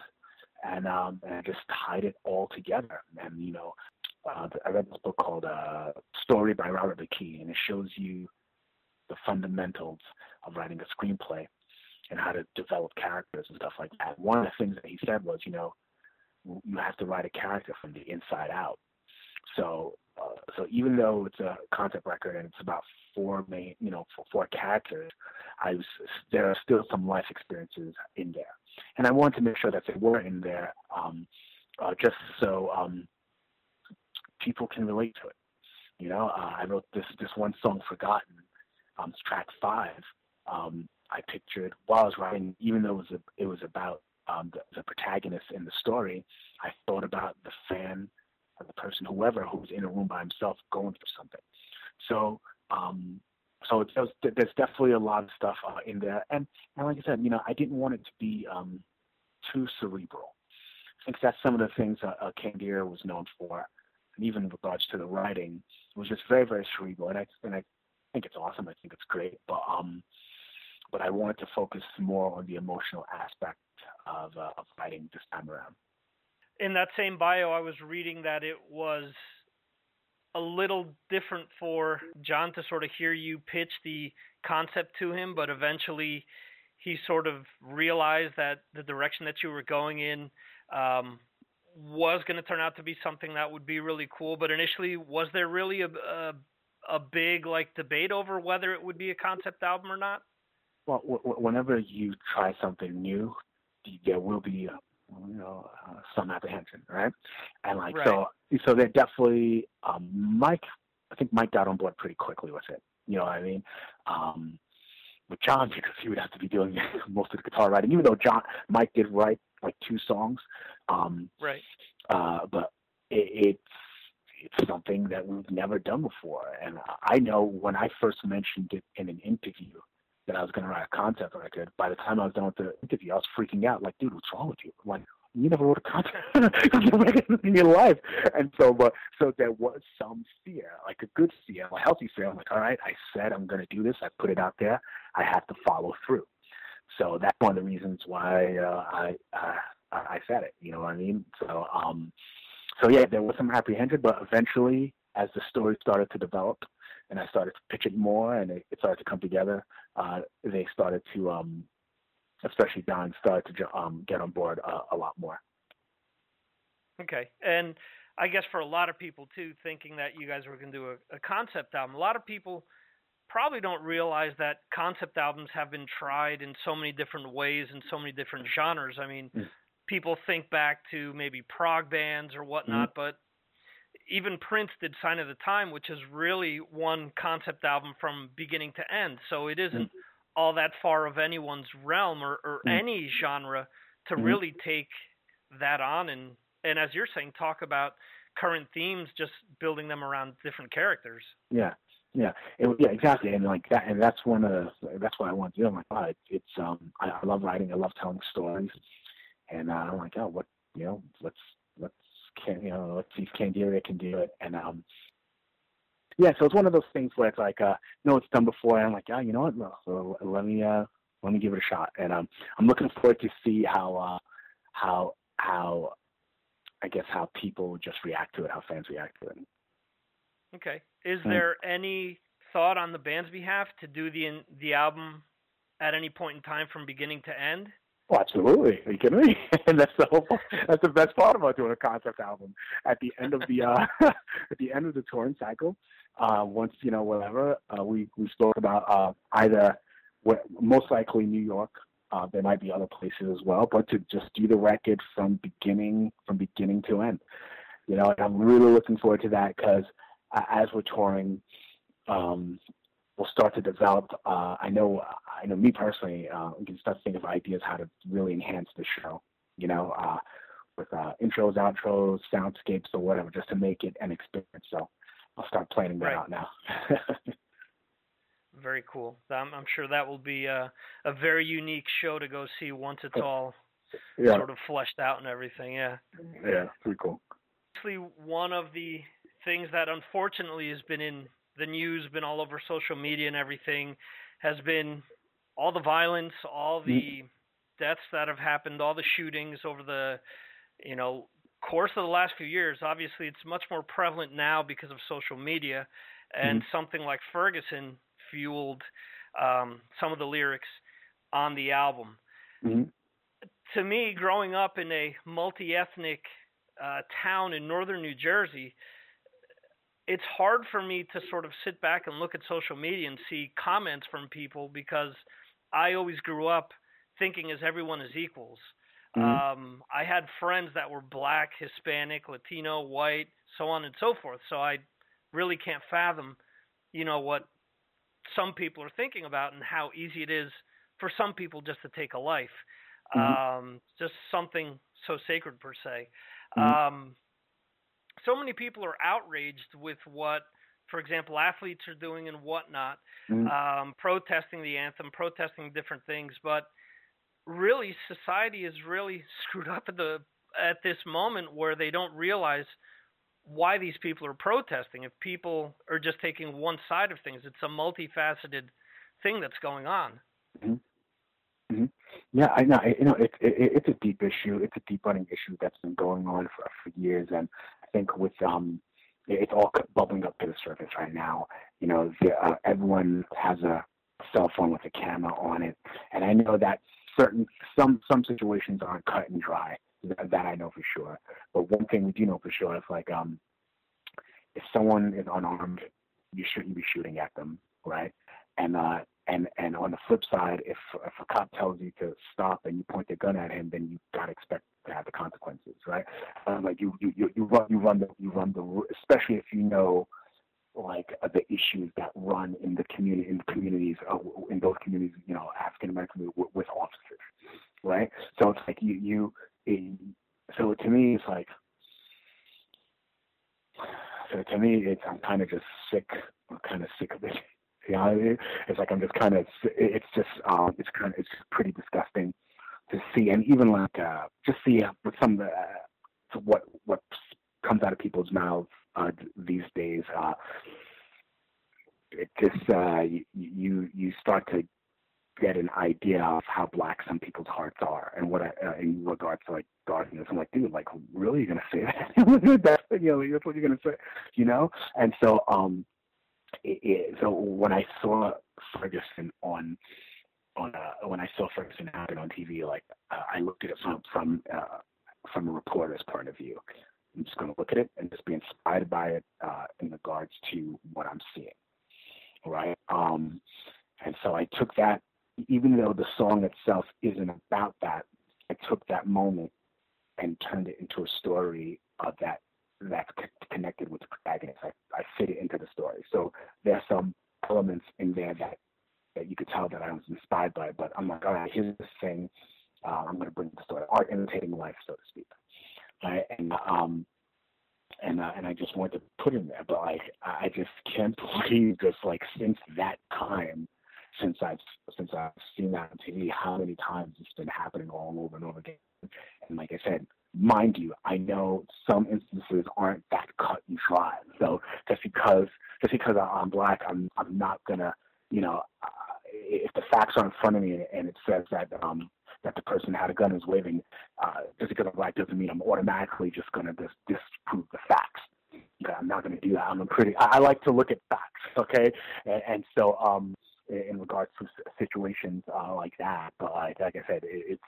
and um, and I just tied it all together. And you know, uh, I read this book called uh, Story by Robert McKee, and it shows you the fundamentals of writing a screenplay and how to develop characters and stuff like that. One of the things that he said was, you know, you have to write a character from the inside out. So, uh, so even though it's a concept record and it's about four main, you know, four, four characters, I was there are still some life experiences in there, and I wanted to make sure that they were in there, um, uh, just so um, people can relate to it. You know, uh, I wrote this this one song, "Forgotten," um, track five. Um, I pictured while I was writing, even though it was a, it was about um, the, the protagonist in the story, I thought about the fan, the person, whoever who's in a room by himself going through something. So, um, so it there's definitely a lot of stuff uh, in there, and, and like I said, you know, I didn't want it to be um, too cerebral. I think that's some of the things uh, uh, was known for, and even in regards to the writing, it was just very, very cerebral, and I and I think it's awesome. I think it's great, but um, but I wanted to focus more on the emotional aspect of uh, of writing this time around. In that same bio, I was reading that it was a little different for John to sort of hear you pitch the concept to him, but eventually he sort of realized that the direction that you were going in um, was going to turn out to be something that would be really cool. But initially, was there really a, a a big like debate over whether it would be a concept album or not? Well, w- w- whenever you try something new, there will be, uh, you know, uh, some apprehension, right? And like so, so there definitely um, Mike. I think Mike got on board pretty quickly with it. You know what I mean? Um, with John because he would have to be doing most of the guitar writing, even though John Mike did write like two songs. Um, Right. uh, but it, it's it's something that we've never done before. And I know when I first mentioned it in an interview that I was going to write a concept record, by the time I was done with the interview, I was freaking out. Like, dude, what's wrong with you? Like, you never wrote a concept in your life. And so, but so there was some fear, like a good fear, a healthy fear. I'm like, all right, I said I'm going to do this. I put it out there. I have to follow through. So that's one of the reasons why uh, I uh, I said it. You know what I mean? So um, so yeah, there was some apprehension, but eventually, as the story started to develop, and I started to pitch it more, and it, it started to come together, uh, they started to, um, especially Don, started to um, get on board uh, a lot more. Okay, and I guess for a lot of people too, thinking that you guys were going to do a, a concept album, a lot of people probably don't realize that concept albums have been tried in so many different ways in so many different genres. I mean, Mm. people think back to maybe prog bands or whatnot, but even Prince did Sign of the Time, which is really one concept album from beginning to end. So it isn't all that far of anyone's realm or, or Mm. any genre to Mhm. really take that on and and as you're saying, talk about current themes, just building them around different characters. Yeah, yeah, it, yeah, exactly, and like that, and that's one of the, that's what I want to do. I'm like, oh, it, it's um, I, I love writing, I love telling stories, and uh, I'm like, oh, what, you know, let's can you know, let's see if Candiria can do it, and um, yeah, so it's one of those things where it's like, uh, no, it's done before, and I'm like, oh, you know what, well, well, let me uh, let me give it a shot, and um, I'm looking forward to see how uh, how how I guess how people just react to it, how fans react to it. Okay. Is Hmm. there any thought on the band's behalf to do the the album at any point in time from beginning to end? Oh, absolutely. Are you kidding me? and that's the whole. That's the best part about doing a concept album. At the end of the uh, at the end of the touring cycle, uh, once you know whatever, uh, we we spoke about uh, either most likely New York. Uh, there might be other places as well, but to just do the record from beginning from beginning to end. You know, I'm really looking forward to that because uh, as we're touring, um, we'll start to develop. Uh, I know, I know me personally, uh, we can start to think of ideas how to really enhance the show. You know, uh, with uh, intros, outros, soundscapes, or whatever, just to make it an experience. So I'll start planning that Right. out now. Very cool. I'm, I'm sure that will be a, a very unique show to go see once it's all yeah, sort of fleshed out and everything. Yeah. yeah, pretty cool. One of the things that unfortunately has been in the news, been all over social media and everything, has been all the violence, all the deaths that have happened, all the shootings over the, you know, course of the last few years. Obviously, it's much more prevalent now because of social media, and something like Ferguson fueled um, some of the lyrics on the album. hmm To me, growing up in a multi-ethnic uh, town in northern New Jersey, it's hard for me to sort of sit back and look at social media and see comments from people because I always grew up thinking as everyone is equals. Mhm. Um, I had friends that were black, Hispanic, Latino, white, so on and so forth. So I really can't fathom, you know, what some people are thinking about and how easy it is for some people just to take a life. Mhm. Um, just something so sacred per se. Mhm. Um, so many people are outraged with what, for example, athletes are doing and whatnot, Mhm. um, protesting the anthem, protesting different things. But really, society is really screwed up at the at this moment where they don't realize why these people are protesting. If people are just taking one side of things, it's a multifaceted thing that's going on. hmm Yeah, I know. You know, it, it, it's a deep issue. It's a deep running issue that's been going on for, for years, and think with um, it's all bubbling up to the surface right now. You know, the, uh, everyone has a cell phone with a camera on it, and I know that certain some some situations aren't cut and dry. That, that I know for sure. But one thing we do know for sure is like um, if someone is unarmed, you shouldn't be shooting at them, right? And uh, and and on the flip side, if if a cop tells you to stop and you point the gun at him, then you gotta expect to have the consequences, right? Um, like you you you run you run the you run the especially if you know like uh, the issues that run in the community in the communities uh, in those communities, you know, African American with, with officers, right? So it's like you you it, so to me it's like so to me it's I'm kind of just sick I'm kind of sick of it. Mean? It's like I'm just kind of it's just um it's kind of it's pretty disgusting to see and even like uh just see with some of the uh, what what comes out of people's mouths uh these days uh it just uh you you, you start to get an idea of how black some people's hearts are and what I, uh, in regards to like darkness. I'm like, dude, like really you're gonna say that? that's you know that's what you're gonna say, you know? And so um, it, so when I saw Ferguson on on uh, when I saw Ferguson happen on TV, like uh, I looked at it from from uh, from a reporter's point of view. I'm just gonna look at it and just be inspired by it uh, in regards to what I'm seeing. right? Um, and so I took that, even though the song itself isn't about that, I took that moment and turned it into a story of that that's connected with the protagonist. I, I fit it into the story. So there's some elements in there that that you could tell that I was inspired by. But I'm like, all right, here's this thing. Uh, I'm going to bring the story, art imitating life, so to speak. Right? And um, and uh, and I just wanted to put in there, but like I just can't believe just like since that time, since I've since I've seen that on TV, how many times it's been happening all over and over again. And like I said, mind you, I know some instances aren't that cut and dry. So just because just because I'm black, I'm I'm not gonna, you know, uh, if the facts are in front of me and it says that um that the person had a gun and was waving, uh, just because I'm black doesn't mean I'm automatically just gonna dis- disprove the facts. I'm not gonna do that. I'm a pretty. I, I like to look at facts. Okay, and, and so um in, in regards to situations uh, like that, but like, like I said, it, it's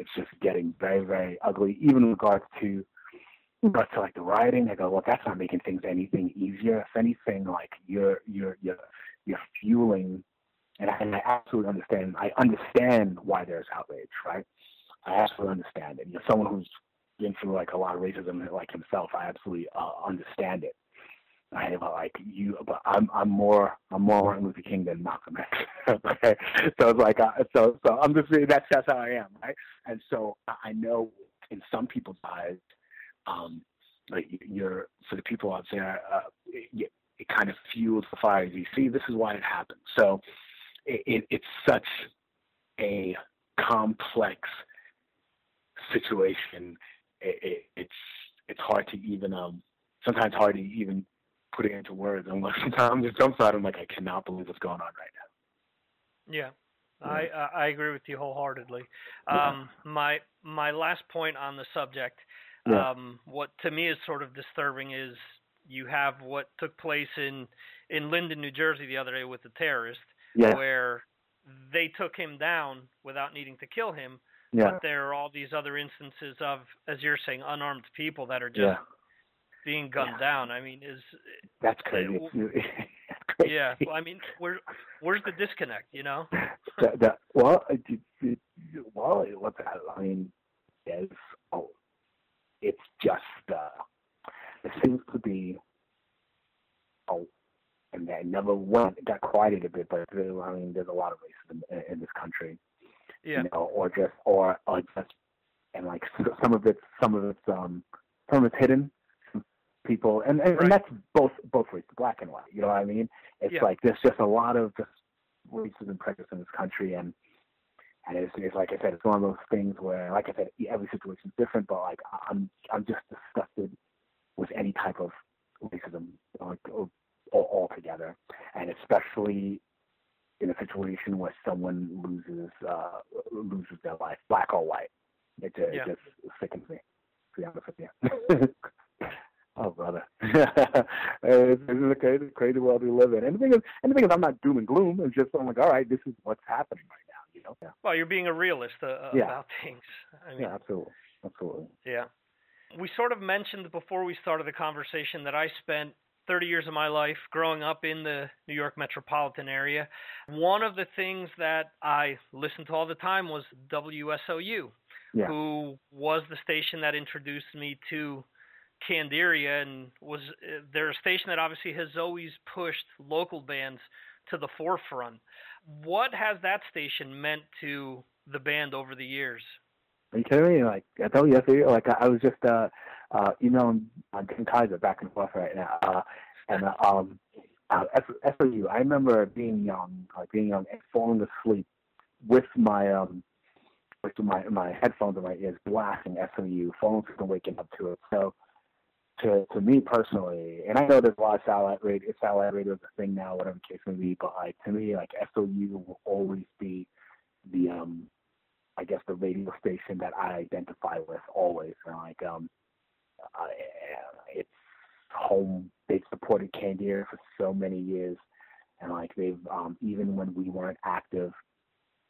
it's just getting very very ugly. Even in regards to but to like the rioting, I go, well, that's not making things anything easier. If anything, like you're you're you're you're fueling, and I, and I absolutely understand. I understand why there's outrage, right? I absolutely understand it. You're someone who's been through like a lot of racism, like himself. I absolutely uh, understand it. I but like you, but I'm I'm more I'm more Martin Luther King than Malcolm X. okay, so it's like uh, so so I'm just that's that's how I am, right? And so I I know in some people's eyes, um, like you're for the people out there, uh, it, it kind of fuels the fire. You see, this is why it happened. So it, it, it's such a complex situation. It, it, it's it's hard to even um sometimes hard to even put it into words. I'm like sometimes just some side I'm like I cannot believe what's going on right now. Yeah. I uh, I agree with you wholeheartedly. Yeah. Um, my my last point on the subject, Yeah. um, what to me is sort of disturbing is you have what took place in in Linden, New Jersey, the other day with the terrorist, Yeah. where they took him down without needing to kill him. Yeah. But there are all these other instances of, as you're saying, unarmed people that are just. Being gunned down. I mean, is That's crazy. yeah. Well, I mean, where where's the disconnect? You know? that, that, well, it, it, it, well, what the, I mean, is oh, it's just uh, it seems to be oh, and that never went it got quieted a bit, but there, I mean, there's a lot of racism in, in this country, Yeah. you know, or just or or just and like some of it's some of it's um some of it's hidden. People and and, and that's both both ways, black and white. You know what I mean? It's Yeah. like there's just a lot of just racism prejudice in this country and and it's, it's like I said, it's one of those things where, like I said, every situation is different. But like I'm, I'm just disgusted with any type of racism, like all, altogether, and especially in a situation where someone loses, uh, loses their life, black or white. It, uh, Yeah. it just sickens me. To be honest with you. oh brother, it's, it's a crazy, crazy world we live in. And the thing is, and the thing is, I'm not doom and gloom. It's just I'm like, all right, this is what's happening right now. You know? Yeah. Well, you're being a realist uh, uh, Yeah. about things. I mean, yeah, absolutely, absolutely. Yeah. We sort of mentioned before we started the conversation that I spent 30 years of my life growing up in the New York metropolitan area. One of the things that I listened to all the time was WSOU, Yeah. who was the station that introduced me to Candiria and was uh, they're a station that obviously has always pushed local bands to the forefront. What has that station meant to the band over the years? Are you kidding me? Like I told you yesterday, like I, was just uh uh emailing uh, Jim Kaiser back and forth right now. Uh and uh, um uh S- SOU, I remember being young, like being young and falling asleep with my um with my my headphones in my ears blasting SOU, falling asleep and waking up to it. So to to me personally, and I know there's a lot of satellite radio satellite radio is a thing now, whatever the case may be, but like to me like SOU will always be the um I guess the radio station that I identify with always. And like um, uh, it's home. They've supported Candier for so many years, and like they've um, even when we weren't active,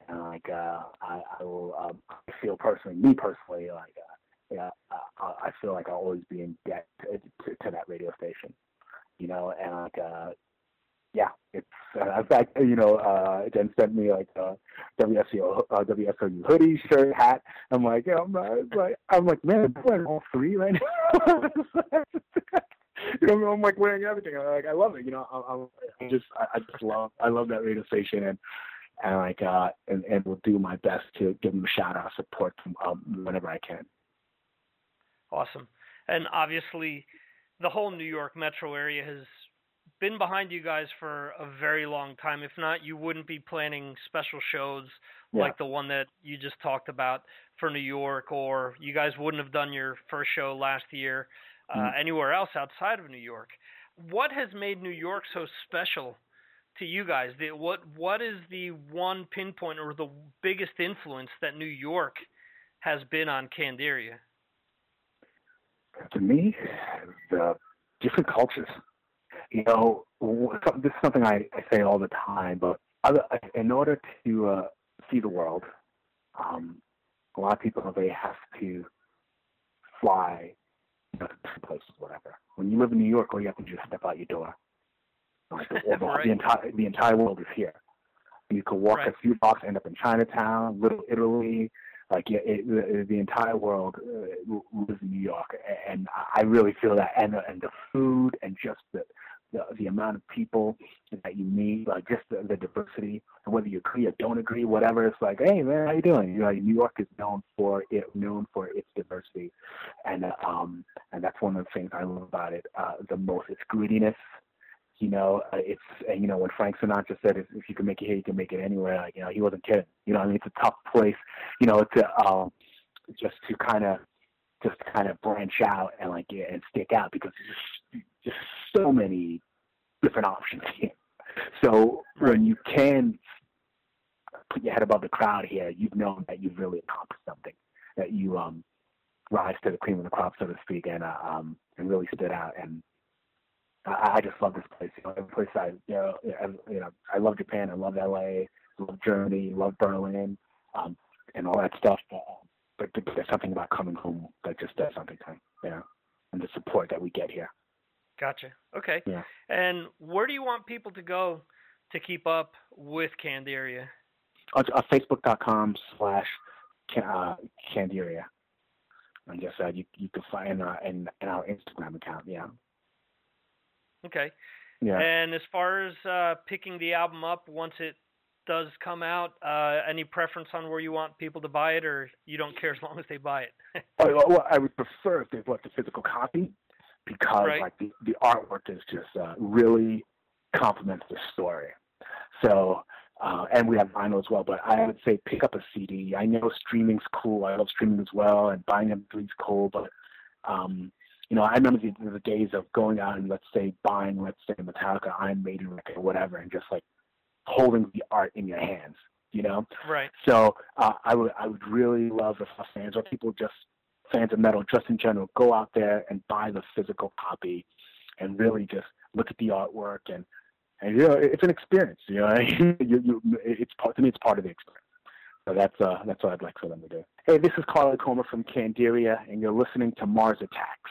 and like uh, I, I will um, I feel personally, me personally, like uh, yeah, uh, I feel like I'll always be in debt to, to, to that radio station, you know, and like uh, yeah, it's uh, in fact, you know, uh, Jen sent me like a WSO uh, WSOU hoodie, shirt, hat. I'm like, yeah, I'm like, I'm like, man, I'm wearing all three right now. you know, I'm like wearing everything. I like, I love it. You know, I, I, I just, I, I just love, I love that radio station, and and like, uh, and and will do my best to give them a shout out, support them um, whenever I can. Awesome, and obviously, the whole New York metro area has been behind you guys for a very long time. If not, you wouldn't be planning special shows Yeah. like the one that you just talked about for New York, or you guys wouldn't have done your first show last year uh, Mm. anywhere else outside of New York. What has made New York so special to you guys? The, what What is the one pinpoint or the biggest influence that New York has been on Candiria? To me, the different cultures. You know, this is something I, I say all the time, but other, in order to uh, see the world, um, a lot of people they have to fly you know, to places, whatever. When you live in New York, all you have to do is step out your door. Like the, the, Right. the entire the entire world is here. You could walk Right. a few blocks, and end up in Chinatown, Little Italy, like yeah, it, the, entire world uh, lives in New York, and I really feel that, and the, and the food, and just the, the the amount of people that you meet, like just the, the diversity, and whether you agree or don't agree, whatever. It's like, hey man, how you doing? You know, New York is known for it, known for its diversity, and uh, um, and that's one of the things I love about it uh, the most. Its grittiness. You know, uh, it's and you know when Frank Sinatra said, "If, if you can make it here, you can make it anywhere." Like, you know, he wasn't kidding. You know, I mean, it's a tough place. You know, to um, just to kind of just kind of branch out and like yeah, and stick out because there's just just so many different options here. So when you can put your head above the crowd here, you've known that you've really accomplished something. That you um rise to the cream of the crop, so to speak, and uh, um and really stood out. And I, I just love this place. You know, every place I you know, I, you know, I love Japan, I love LA, I love Germany, I love Berlin, um, and all that stuff. But, um, but, but there's something about coming home that just does something to me, you know, and the support that we get here. Gotcha. Okay. Yeah. And where do you want people to go to keep up with Candiria? Uh, uh, Facebook.com slash Ca- uh, Candiria. And just uh, you you can find uh, in in our Instagram account. Yeah. Okay. Yeah. And as far as uh, picking the album up once it does come out, uh, any preference on where you want people to buy it, or you don't care as long as they buy it? Oh, well, I would prefer if they bought the physical copy because Right. like the, the artwork is just uh, really complements the story. So uh, and we have vinyl as well. But I would say pick up a CD. I know streaming's cool. I love streaming as well, and buying MP3's cool. But um, you know, I remember the, the days of going out and let's say buying, let's say Metallica, Iron Maiden record, or whatever, and just like holding the art in your hands. You know, Right. so uh, I would I would really love if fans or people just fans of metal just in general go out there and buy the physical copy and really just look at the artwork and and you know it's an experience. You know, you, you, it's part to me it's part of the experience. So that's uh that's what I'd like for them to do. Hey, this is Carley Coma from Candiria, and you're listening to Mars Attacks.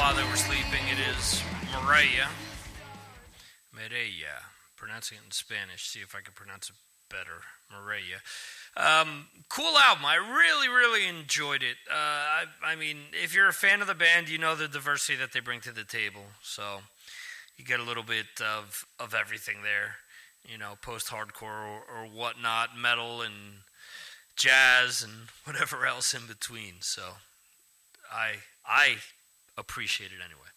While They Were Sleeping. It is Mireya. Mireya. Pronouncing it in Spanish. See if I can pronounce it better. Mireya. Um, cool album. I really, really enjoyed it. Uh, I, I mean, if you're a fan of the band, you know the diversity that they bring to the table. So you get a little bit of, of everything there. You know, post hardcore or, or whatnot, metal and jazz and whatever else in between. So I I appreciate it anyway.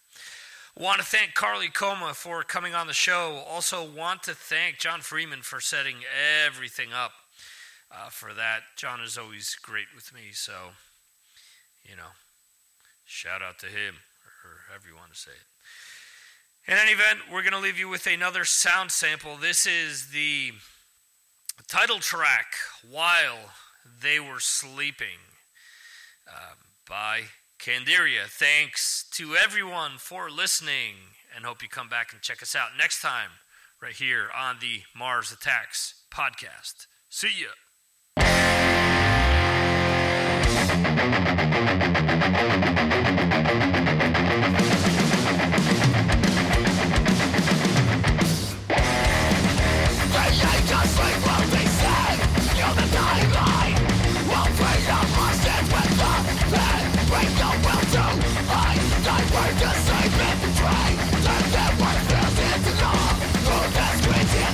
Want to thank Carley Coma for coming on the show. Also want to thank John Freeman for setting everything up uh, for that. John is always great with me, so you know, shout out to him or however you want to say it. In any event, we're going to leave you with another sound sample. This is the title track, While They Were Sleeping, uh, by Candiria. Thanks to everyone for listening, and hope you come back and check us out next time, right here on the Mars Attacks podcast. See ya.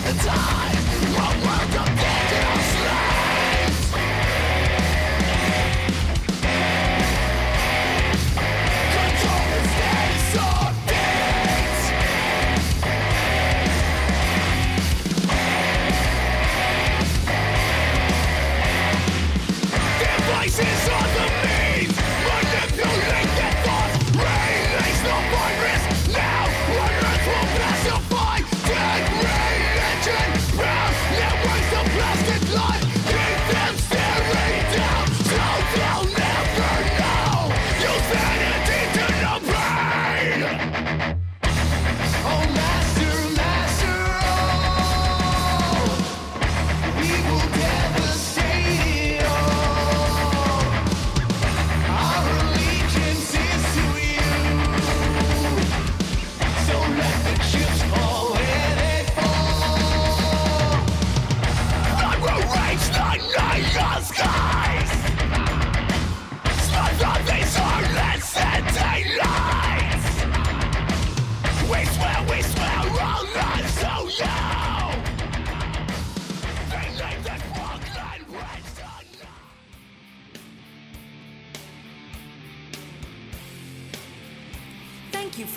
Voices